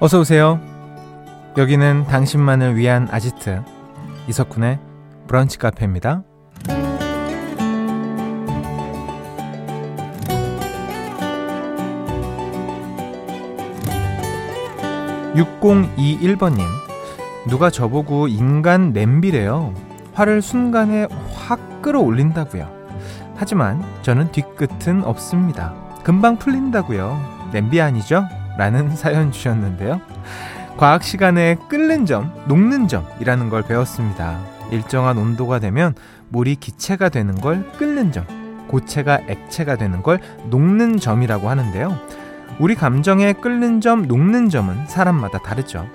어서 오세요. 여기는 당신만을 위한 아지트 이석훈의 브런치 카페입니다. 6021번님, 누가 저보고 인간 냄비래요. 화를 순간에 확 끌어올린다고요. 하지만 저는 뒤끝은 없습니다. 금방 풀린다고요. 냄비 아니죠? 라는 사연 주셨는데요. 과학 시간에 끓는 점, 녹는 점이라는 걸 배웠습니다. 일정한 온도가 되면 물이 기체가 되는 걸 끓는 점, 고체가 액체가 되는 걸 녹는 점이라고 하는데요. 우리 감정의 끓는 점, 녹는 점은 사람마다 다르죠.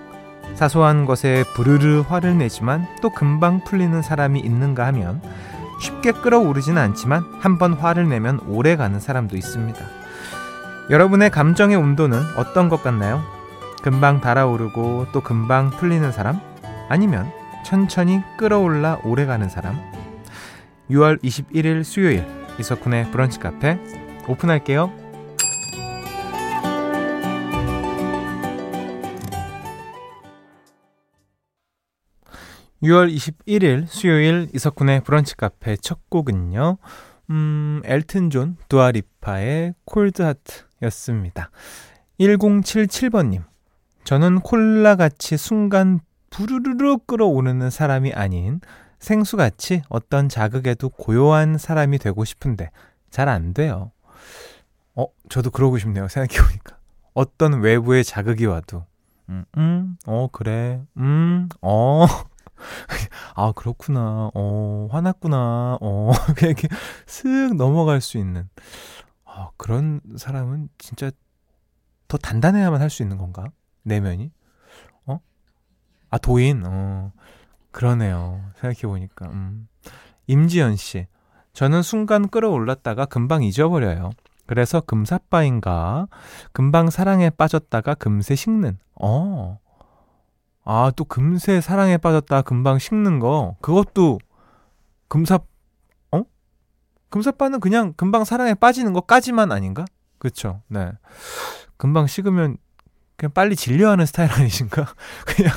사소한 것에 부르르 화를 내지만 또 금방 풀리는 사람이 있는가 하면 쉽게 끓어오르지는 않지만 한번 화를 내면 오래 가는 사람도 있습니다. 여러분의 감정의 온도는 어떤 것 같나요? 금방 달아오르고 또 금방 풀리는 사람? 아니면 천천히 끌어올라 오래 가는 사람? 6월 21일 수요일 이석훈의 브런치 카페 오픈할게요. 6월 21일 수요일 이석훈의 브런치 카페 첫 곡은요. 음, 엘튼 존 두아리파의 Cold Heart였습니다. 1077번님. 저는 콜라같이 순간 부르르르 끓어오르는 사람이 아닌 생수같이 어떤 자극에도 고요한 사람이 되고 싶은데 잘 안 돼요. 어, 저도 그러고 싶네요. 생각해보니까. 어떤 외부의 자극이 와도. 음, 음, 어, 그래. 음, 어. 아, 그렇구나. 어, 화났구나. 어, 그냥 이렇게 슥 넘어갈 수 있는. 아, 그런 사람은 진짜 더 단단해야만 할 수 있는 건가? 내면이? 어? 아, 도인. 어. 그러네요. 생각해보니까. 음. 임지연 씨. 저는 순간 끌어올랐다가 금방 잊어버려요. 그래서 금사빠인가? 금방 사랑에 빠졌다가 금세 식는. 어. 아, 또 금세 사랑에 빠졌다 금방 식는 거. 그것도 금사, 어? 금사빠는 그냥 금방 사랑에 빠지는 것까지만 아닌가? 그쵸. 네. 금방 식으면 그냥 빨리 진료하는 스타일 아니신가? 그냥,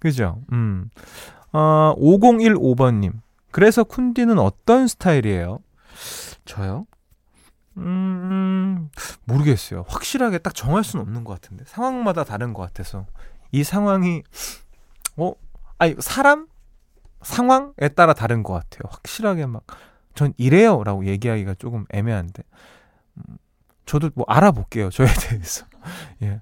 그죠? 음. 어, 5015번 님. 그래서 쿤디는 어떤 스타일이에요? 저요? 음, 모르겠어요. 확실하게 딱 정할 수는 없는 것 같은데. 상황마다 다른 것 같아서. 이 상황이 어 아니 사람 상황에 따라 다른 것 같아요. 확실하게 막 전 이래요 라고 얘기하기가 조금 애매한데 음, 저도 뭐 알아볼게요. 저에 대해서 예.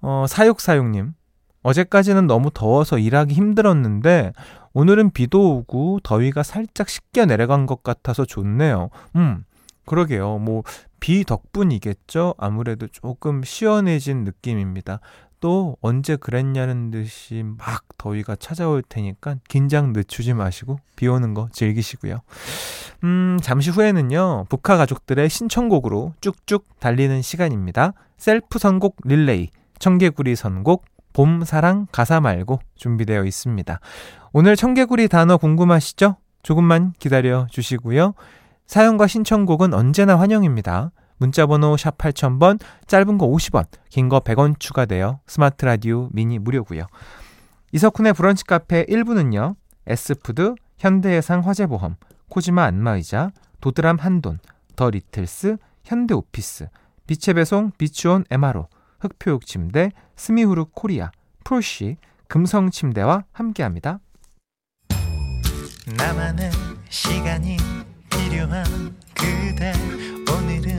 어 사육사육님 어제까지는 너무 더워서 일하기 힘들었는데 오늘은 비도 오고 더위가 살짝 씻겨 내려간 것 같아서 좋네요. 음 그러게요. 뭐 비 덕분이겠죠. 아무래도 조금 시원해진 느낌입니다. 또 언제 그랬냐는 듯이 막 더위가 찾아올 테니까 긴장 늦추지 마시고 비 오는 거 즐기시고요. 음, 잠시 후에는요. 브카 가족들의 신청곡으로 쭉쭉 달리는 시간입니다. 셀프 선곡 릴레이, 청개구리 선곡, 봄 사랑 가사 말고 준비되어 있습니다. 오늘 청개구리 단어 궁금하시죠? 조금만 기다려 주시고요. 사연과 신청곡은 언제나 환영입니다. 문자번호 샵 8000번, 짧은 거 50원, 긴 거 100원 추가되어 스마트 라디오 미니 무료고요. 이석훈의 브런치 카페 1부는요. S푸드, 현대해상 화재보험, 코지마 안마의자, 도드람 한돈, 더 리틀스, 현대오피스, 빛의 배송 비추온 MRO, 흑표육 침대, 스미후르 코리아, 프로시, 금성 침대와 함께합니다. 나만의 시간이 필요한 그대 오늘은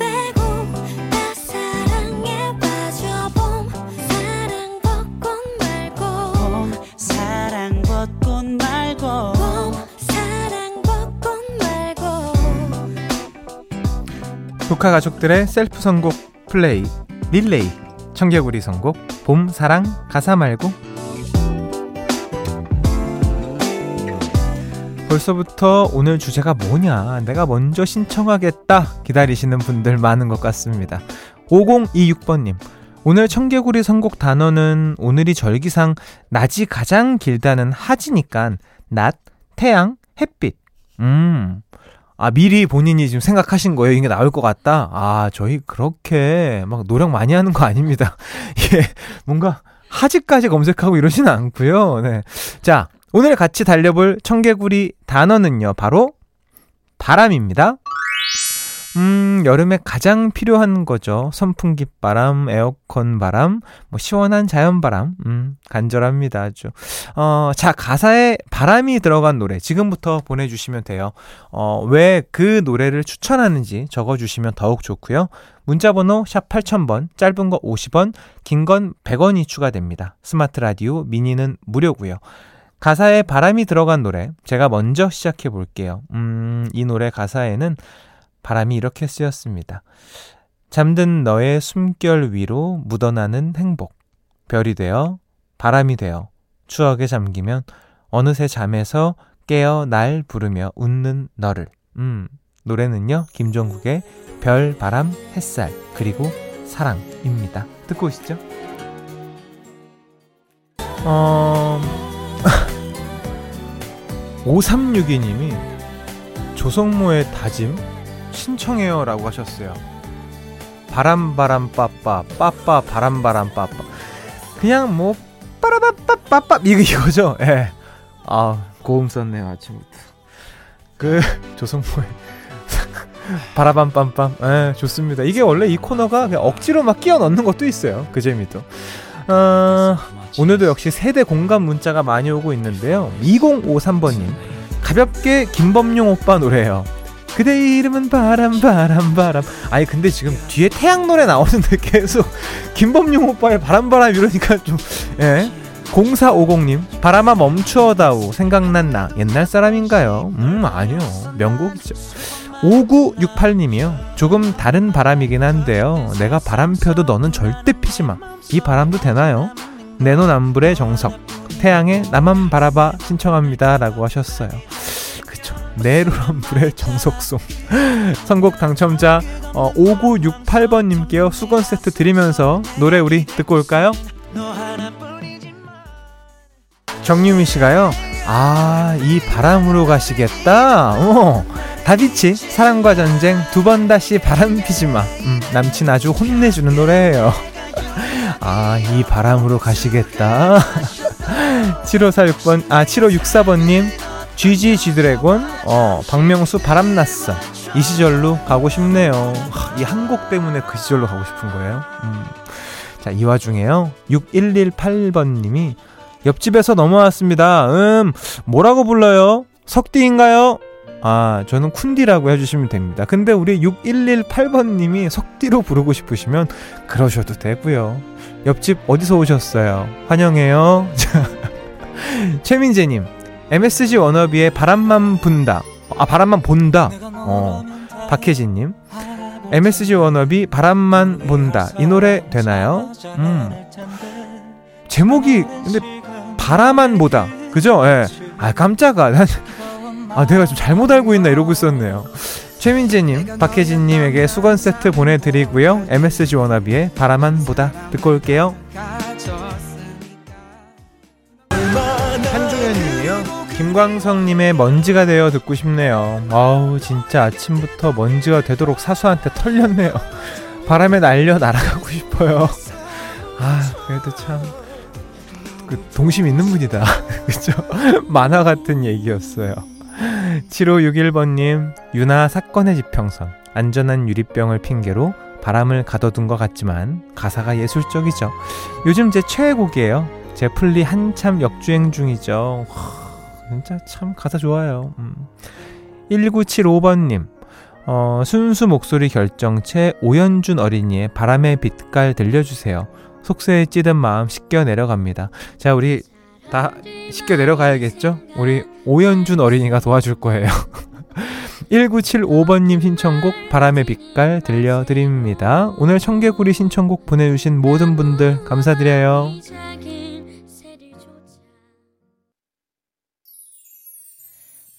브카 가족들의 셀프 선곡 플레이 릴레이 청개구리 선곡 봄 사랑 가사 말고 벌써부터 오늘 주제가 뭐냐, 내가 먼저 신청하겠다 기다리시는 분들 많은 것 같습니다. 5026번님, 오늘 청개구리 선곡 단어는 오늘이 절기상 낮이 가장 길다는 하지니까 낮, 태양, 햇빛. 음. 아, 미리 본인이 지금 생각하신 거예요. 이게 나올 것 같다? 아, 저희 그렇게 막 노력 많이 하는 거 아닙니다. 예, 뭔가 하지까지 검색하고 이러지는 않고요. 네. 자, 오늘 같이 달려볼 청개구리 단어는요, 바로 바람입니다. 음, 여름에 가장 필요한 거죠. 선풍기 바람, 에어컨 바람, 뭐 시원한 자연 바람. 음, 간절합니다. 아주. 어, 자, 가사에 바람이 들어간 노래 지금부터 보내 주시면 돼요. 어, 왜 그 노래를 추천하는지 적어 주시면 더욱 좋고요. 문자 번호 샵 8000번, 짧은 거 50원, 긴 건 100원이 추가됩니다. 스마트 라디오 미니는 무료고요. 가사에 바람이 들어간 노래 제가 먼저 시작해 볼게요. 음, 이 노래 가사에는 바람이 이렇게 쓰였습니다. 잠든 너의 숨결 위로 묻어나는 행복. 별이 되어 바람이 되어 추억에 잠기면 어느새 잠에서 깨어 날 부르며 웃는 너를. 음, 노래는요. 김종국의 별, 바람, 햇살, 그리고 사랑입니다. 듣고 오시죠. 어... 5362님이 조성모의 다짐 신청해요 라고 하셨어요. 바람 바람 빠빠 빠빠 바람 바람 빠빠 그냥 뭐 빠라바빠빠빠 이거 이거죠. 예. 아 고음 썼네요 아침부터. 그 조성모의 바라밤빰빰 예 좋습니다. 이게 원래 이 코너가 그냥 억지로 막 끼워 넣는 것도 있어요. 그 재미도. 어, 오늘도 역시 세대 공감 문자가 많이 오고 있는데요. 2053번님 가볍게 김범용 오빠 노래예요. 그대 이름은 바람 바람 바람. 아니 근데 지금 뒤에 태양 노래 나오는데 계속 김범룡 오빠의 바람 바람 이러니까 좀 예. 0450님 바람아 멈추어다오. 생각난 나 옛날 사람인가요? 음 아니요. 명곡이죠. 5968님이요. 조금 다른 바람이긴 한데요. 내가 바람 펴도 너는 절대 피지 마 이 바람도 되나요? 내로남불의 정석. 태양의 나만 바라봐. 신청합니다. 라고 하셨어요 네로람불의 정석송. 선곡 당첨자 어, 5968번님께요. 수건 세트 드리면서 노래 우리 듣고 올까요? 정유미 씨가요. 아 이 바람으로 가시겠다. 어, 다비치 사랑과 전쟁 두 번 다시 바람 피지마. 음, 남친 아주 혼내주는 노래예요. 아 이 바람으로 가시겠다. 7546번 아 7564번님 GG G드래곤, 어, 박명수 바람났어. 이 시절로 가고 싶네요. 이 한 곡 때문에 그 시절로 가고 싶은 거예요. 음. 자, 이 와중에요. 6118번님이 옆집에서 넘어왔습니다. 음, 뭐라고 불러요? 석디인가요? 아, 저는 쿤디라고 해주시면 됩니다. 근데 우리 6118번님이 석디로 부르고 싶으시면 그러셔도 되고요. 옆집 어디서 오셨어요? 환영해요. 최민재님, MSG 워너비의 바람만 분다. 아, 바람만 본다. 어. 박혜진님. MSG 워너비 바람만 본다. 이 노래 되나요? 음. 제목이, 근데, 바람만 보다. 그죠? 예. 아, 깜짝아. 난, 아, 내가 좀 잘못 알고 있나 이러고 있었네요. 최민재님, 박혜진님에게 수건 세트 보내드리고요. MSG 워너비의 바람만 보다. 듣고 올게요. 김광성님의 먼지가 되어 듣고 싶네요. 아우 진짜 아침부터 먼지가 되도록 사수한테 털렸네요. 바람에 날려 날아가고 싶어요. 아 그래도 참. 그 동심 있는 분이다. 그죠? 만화 같은 얘기였어요. 7561번님, 유나 사건의 지평선. 안전한 유리병을 핑계로 바람을 가둬둔 것 같지만 가사가 예술적이죠. 요즘 제 최애곡이에요. 제 플리 한참 역주행 중이죠. 진짜 참 가사 좋아요. 음. 1975번님, 어, 순수 목소리 결정체 오연준 어린이의 바람의 빛깔 들려주세요. 속세에 찌든 마음 씻겨 내려갑니다. 자, 우리 다 씻겨 내려가야겠죠? 우리 오연준 어린이가 도와줄 거예요. 1975번님 신청곡 바람의 빛깔 들려드립니다. 오늘 청개구리 신청곡 보내주신 모든 분들 감사드려요.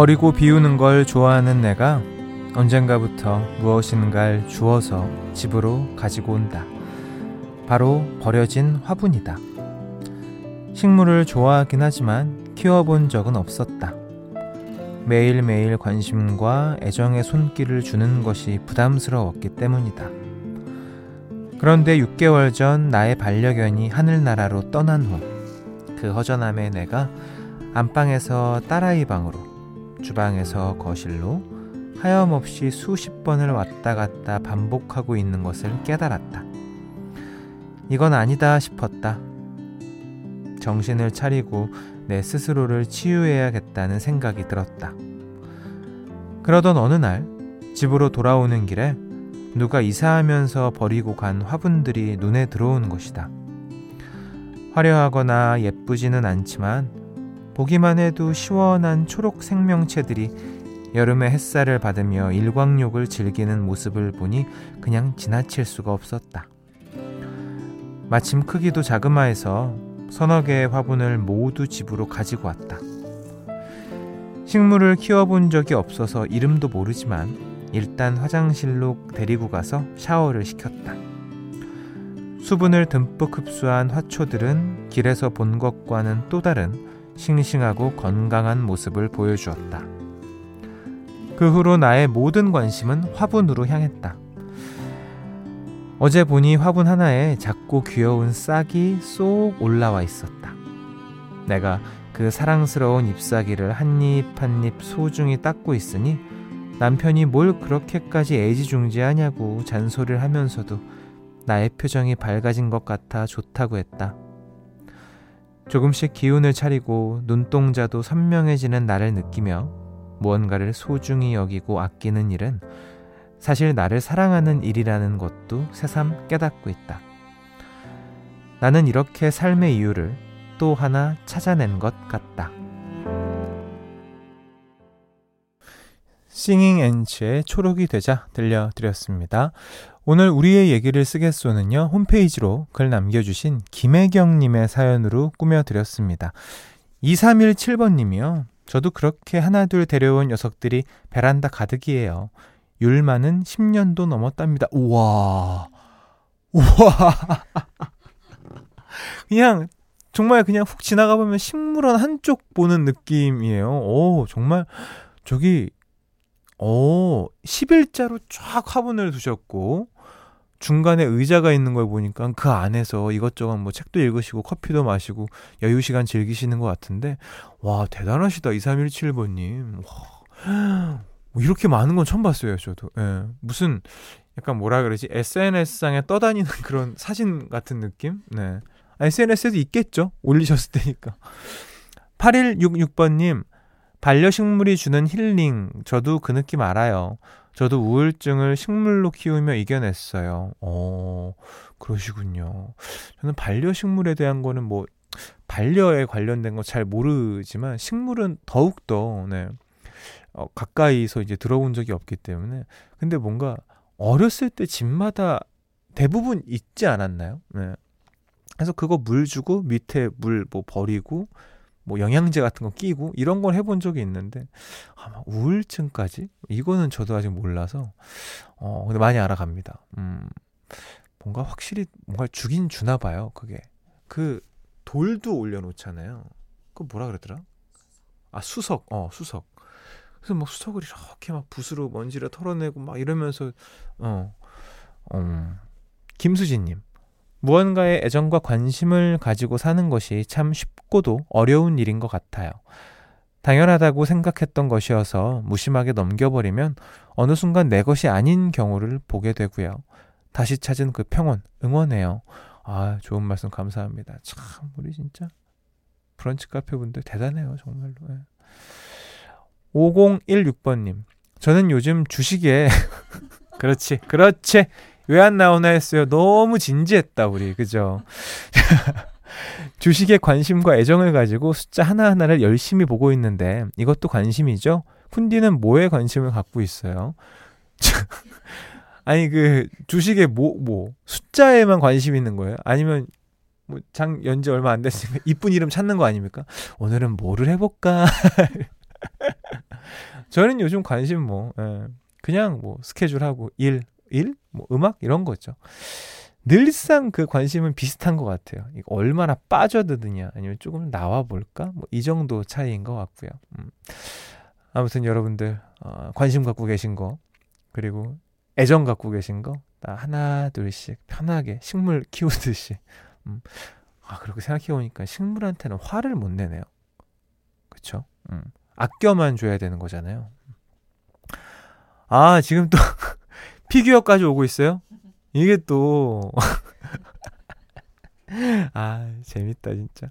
버리고 비우는 걸 좋아하는 내가 언젠가부터 무엇인가를 주워서 집으로 가지고 온다. 바로 버려진 화분이다. 식물을 좋아하긴 하지만 키워본 적은 없었다. 매일매일 관심과 애정의 손길을 주는 것이 부담스러웠기 때문이다. 그런데 6개월 전 나의 반려견이 하늘나라로 떠난 후 그 허전함에 내가 안방에서 딸아이 방으로 주방에서 거실로 하염없이 수십 번을 왔다 갔다 반복하고 있는 것을 깨달았다. 이건 아니다 싶었다. 정신을 차리고 내 스스로를 치유해야겠다는 생각이 들었다. 그러던 어느 날 집으로 돌아오는 길에 누가 이사하면서 버리고 간 화분들이 눈에 들어온 것이다. 화려하거나 예쁘지는 않지만 보기만 해도 시원한 초록 생명체들이 여름의 햇살을 받으며 일광욕을 즐기는 모습을 보니 그냥 지나칠 수가 없었다. 마침 크기도 자그마해서 서너 개의 화분을 모두 집으로 가지고 왔다. 식물을 키워본 적이 없어서 이름도 모르지만 일단 화장실로 데리고 가서 샤워를 시켰다. 수분을 듬뿍 흡수한 화초들은 길에서 본 것과는 또 다른 싱싱하고 건강한 모습을 보여주었다. 그 후로 나의 모든 관심은 화분으로 향했다. 어제 보니 화분 하나에 작고 귀여운 싹이 쏙 올라와 있었다. 내가 그 사랑스러운 잎사귀를 한 입 한 입 소중히 닦고 있으니 남편이 뭘 그렇게까지 애지중지하냐고 잔소리를 하면서도 나의 표정이 밝아진 것 같아 좋다고 했다. 조금씩 기운을 차리고 눈동자도 선명해지는 나를 느끼며 무언가를 소중히 여기고 아끼는 일은 사실 나를 사랑하는 일이라는 것도 새삼 깨닫고 있다. 나는 이렇게 삶의 이유를 또 하나 찾아낸 것 같다. 싱잉 앤치의 초록이 되자 들려드렸습니다. 오늘 우리의 얘기를 쓰겠소는요, 홈페이지로 글 남겨주신 김혜경님의 사연으로 꾸며드렸습니다. 2317번님이요. 저도 그렇게 하나둘 데려온 녀석들이 베란다 가득이에요. 율마는 10년도 넘었답니다. 우와. 우와. 그냥, 정말 그냥 훅 지나가 보면 식물원 한쪽 보는 느낌이에요. 오, 정말, 저기, 오, 11자로 쫙 화분을 두셨고, 중간에 의자가 있는 걸 보니까 그 안에서 이것저것 뭐 책도 읽으시고 커피도 마시고 여유 시간 즐기시는 것 같은데, 와, 대단하시다. 2317번님. 와. 뭐 이렇게 많은 건 처음 봤어요, 저도. 예. 무슨 약간 뭐라 그러지? SNS상에 떠다니는 그런 사진 같은 느낌? 네. SNS에도 있겠죠? 올리셨을 때니까. 8166번님, 반려식물이 주는 힐링, 저도 그 느낌 알아요. 저도 우울증을 식물로 키우며 이겨냈어요. 어, 그러시군요. 저는 반려식물에 대한 거는 뭐, 반려에 관련된 거 잘 모르지만, 식물은 더욱더, 네. 어, 가까이서 이제 들어본 적이 없기 때문에 근데 뭔가 어렸을 때 집마다 대부분 있지 않았나요? 네. 그래서 그거 물 주고 밑에 물 뭐 버리고 뭐 영양제 같은 거 끼고 이런 걸 해본 적이 있는데 아마 우울증까지 이거는 저도 아직 몰라서 어 근데 많이 알아갑니다. 음 뭔가 확실히 뭔가 주긴 주나 봐요. 그게 그 돌도 올려놓잖아요. 그 뭐라 그러더라? 아 수석 어 수석 그래서 막 수석을 이렇게 막 붓으로 먼지를 털어내고 막 이러면서 어, 어. 김수진님 무언가에 애정과 관심을 가지고 사는 것이 참 쉽고도 어려운 일인 것 같아요. 당연하다고 생각했던 것이어서 무심하게 넘겨버리면 어느 순간 내 것이 아닌 경우를 보게 되고요. 다시 찾은 그 평온 응원해요. 아 좋은 말씀 감사합니다. 참 우리 진짜 브런치 카페 분들 대단해요 정말로. 예. 5016번님 저는 요즘 주식에 그렇지 그렇지 왜 안 나오나 했어요. 너무 진지했다 우리 그죠? 주식에 관심과 애정을 가지고 숫자 하나하나를 열심히 보고 있는데 이것도 관심이죠? 쿤디는 뭐에 관심을 갖고 있어요? 아니 그 주식에 뭐뭐 숫자에만 관심 있는 거예요? 아니면 뭐 장 연지 얼마 안 됐으니까 이쁜 이름 찾는 거 아닙니까? 오늘은 뭐를 해볼까? 저는 요즘 관심 뭐 예, 그냥 뭐 스케줄하고 일, 일, 뭐 음악 이런 거죠. 늘상 그 관심은 비슷한 것 같아요. 이거 얼마나 빠져드느냐 아니면 조금 나와 볼까? 뭐 이 정도 차이인 것 같고요. 음. 아무튼 여러분들 어, 관심 갖고 계신 거 그리고 애정 갖고 계신 거다 하나 둘씩 편하게 식물 키우듯이 음. 아 그렇게 생각해 보니까 식물한테는 화를 못 내네요. 그쵸? 음. 아껴만 줘야 되는 거잖아요. 아 지금 또 피규어까지 오고 있어요? 이게 또 아, 재밌다, 진짜.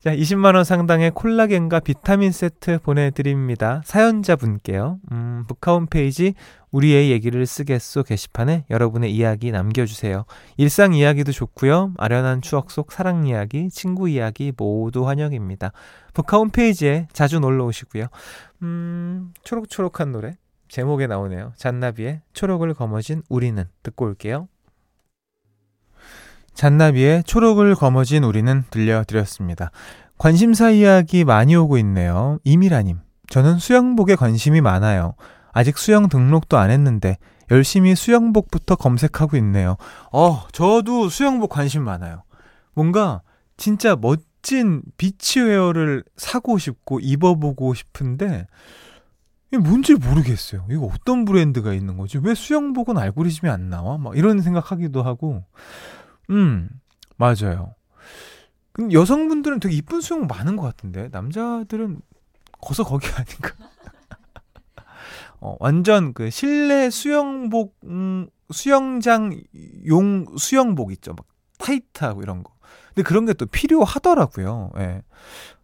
자, 20만원 상당의 콜라겐과 비타민 세트 보내드립니다. 사연자 분께요. 음, 북카 홈페이지 우리의 얘기를 쓰겠소 게시판에 여러분의 이야기 남겨주세요. 일상 이야기도 좋고요. 아련한 추억 속 사랑 이야기, 친구 이야기 모두 환영입니다. 북카 홈페이지에 자주 놀러 오시고요. 음, 초록초록한 노래. 제목에 나오네요. 잔나비의 초록을 거머쥔 우리는 듣고 올게요. 잔나비의 초록을 거머쥔 우리는 들려드렸습니다. 관심사 이야기 많이 오고 있네요. 이미라님, 저는 수영복에 관심이 많아요. 아직 수영 등록도 안 했는데 열심히 수영복부터 검색하고 있네요. 어, 저도 수영복 관심 많아요. 뭔가 진짜 멋진 비치웨어를 사고 싶고 입어보고 싶은데 뭔지 모르겠어요. 이거 어떤 브랜드가 있는 거지? 왜 수영복은 알고리즘이 안 나와? 막 이런 생각하기도 하고. 음, 맞아요. 근데 여성분들은 되게 이쁜 수영복 많은 것 같은데 남자들은 거서 거기 아닌가? 어, 완전 그 실내 수영복, 음, 수영장 용 수영복 있죠. 막 타이트하고 이런 거. 근데 그런 게 또 필요하더라고요. 예.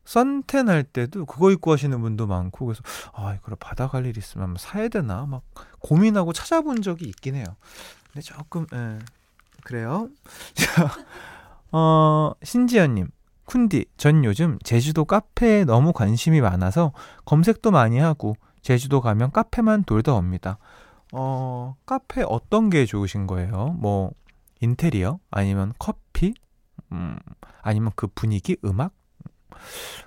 선텐 할 때도 그거 입고 하시는 분도 많고 그래서 아 이걸 바다 갈 일 있으면 사야 되나 막 고민하고 찾아본 적이 있긴 해요. 근데 조금 예. 그래요. 자, 어 신지연님. 쿤디, 전 요즘 제주도 카페에 너무 관심이 많아서 검색도 많이 하고 제주도 가면 카페만 돌다 옵니다. 어, 카페 어떤 게 좋으신 거예요? 뭐 인테리어 아니면 커피? 음, 아니면 그 분위기, 음악?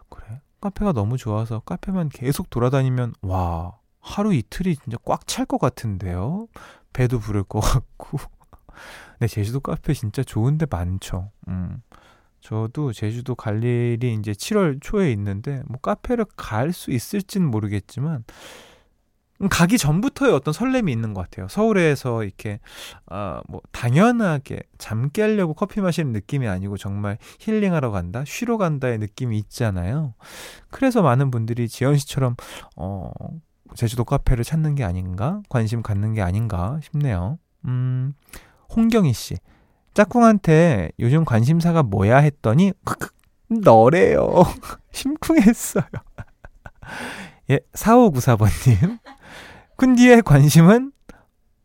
그래. 카페가 너무 좋아서 카페만 계속 돌아다니면 와, 하루 이틀이 진짜 꽉 찰 것 같은데요. 배도 부를 것 같고. 네, 제주도 카페 진짜 좋은데 많죠. 음. 저도 제주도 갈 일이 이제 7월 초에 있는데 뭐 카페를 갈 수 있을진 모르겠지만 음, 가기 전부터의 어떤 설렘이 있는 것 같아요. 서울에서 이렇게 아뭐 당연하게 잠 깨려고 커피 마시는 느낌이 아니고 정말 힐링하러 간다, 쉬러 간다의 느낌이 있잖아요. 그래서 많은 분들이 지연 씨처럼 어 제주도 카페를 찾는 게 아닌가, 관심 갖는 게 아닌가 싶네요. 음, 홍경희 씨. 짝꿍한테 요즘 관심사가 뭐야 했더니 너래요. 심쿵했어요. 예, 4594번님. 쿤디의 관심은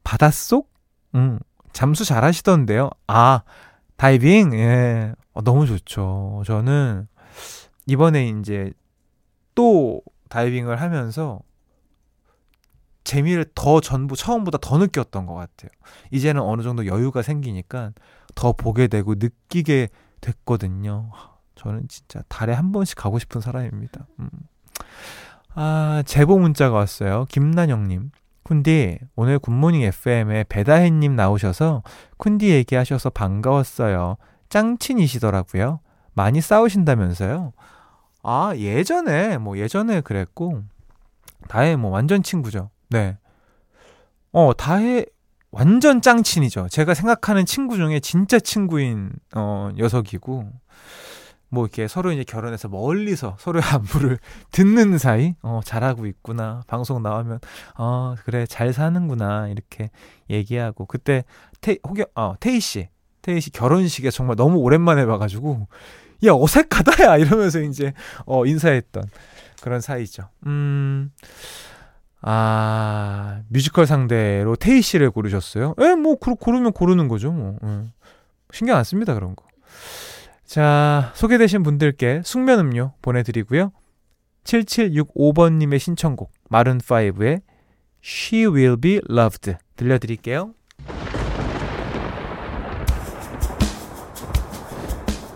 바닷속? 음, 잠수 잘 하시던데요. 아, 다이빙? 예. 어, 너무 좋죠. 저는 이번에 이제 또 다이빙을 하면서 재미를 더 전부 처음보다 더 느꼈던 것 같아요. 이제는 어느 정도 여유가 생기니까 더 보게 되고 느끼게 됐거든요. 저는 진짜 달에 한 번씩 가고 싶은 사람입니다. 음. 아, 제보 문자가 왔어요. 김난영님. 쿤디, 오늘 굿모닝 FM에 배다혜님 나오셔서 쿤디 얘기하셔서 반가웠어요. 짱친이시더라고요. 많이 싸우신다면서요? 아, 예전에, 뭐 예전에 그랬고, 다혜 뭐 완전 친구죠. 네. 어, 다혜 완전 짱친이죠. 제가 생각하는 친구 중에 진짜 친구인 어, 녀석이고 뭐 이렇게 서로 이제 결혼해서 멀리서 서로의 안부를 듣는 사이 어 잘하고 있구나 방송 나오면 어 그래 잘 사는구나 이렇게 얘기하고 그때 태 혹여 어 태희 씨 태희 씨 결혼식에 정말 너무 오랜만에 봐가지고 야 어색하다야 이러면서 이제 어 인사했던 그런 사이죠. 음. 아, 뮤지컬 상대로 태희 씨를 고르셨어요? 에, 뭐, 고, 고르면 고르는 거죠, 뭐. 음. 신경 안 씁니다, 그런 거. 자, 소개되신 분들께 숙면 음료 보내드리고요. 7765번님의 신청곡, 마룬5의 She Will Be Loved 들려드릴게요.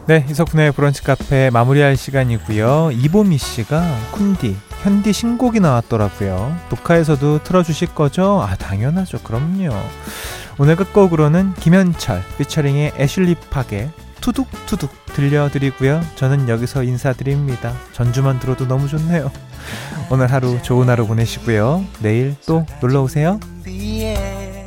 네, 이석훈의 브런치 카페 마무리할 시간이고요. 이보미 씨가 쿤디, 현디 신곡이 나왔더라고요. 녹화에서도 틀어주실 거죠? 아, 당연하죠. 그럼요. 오늘 끝곡으로는 김현철 피처링의 애슐리 팍의 투둑투둑 들려드리고요. 저는 여기서 인사드립니다. 전주만 들어도 너무 좋네요. 오늘 하루 좋은 하루 보내시고요. 내일 또 놀러 오세요. The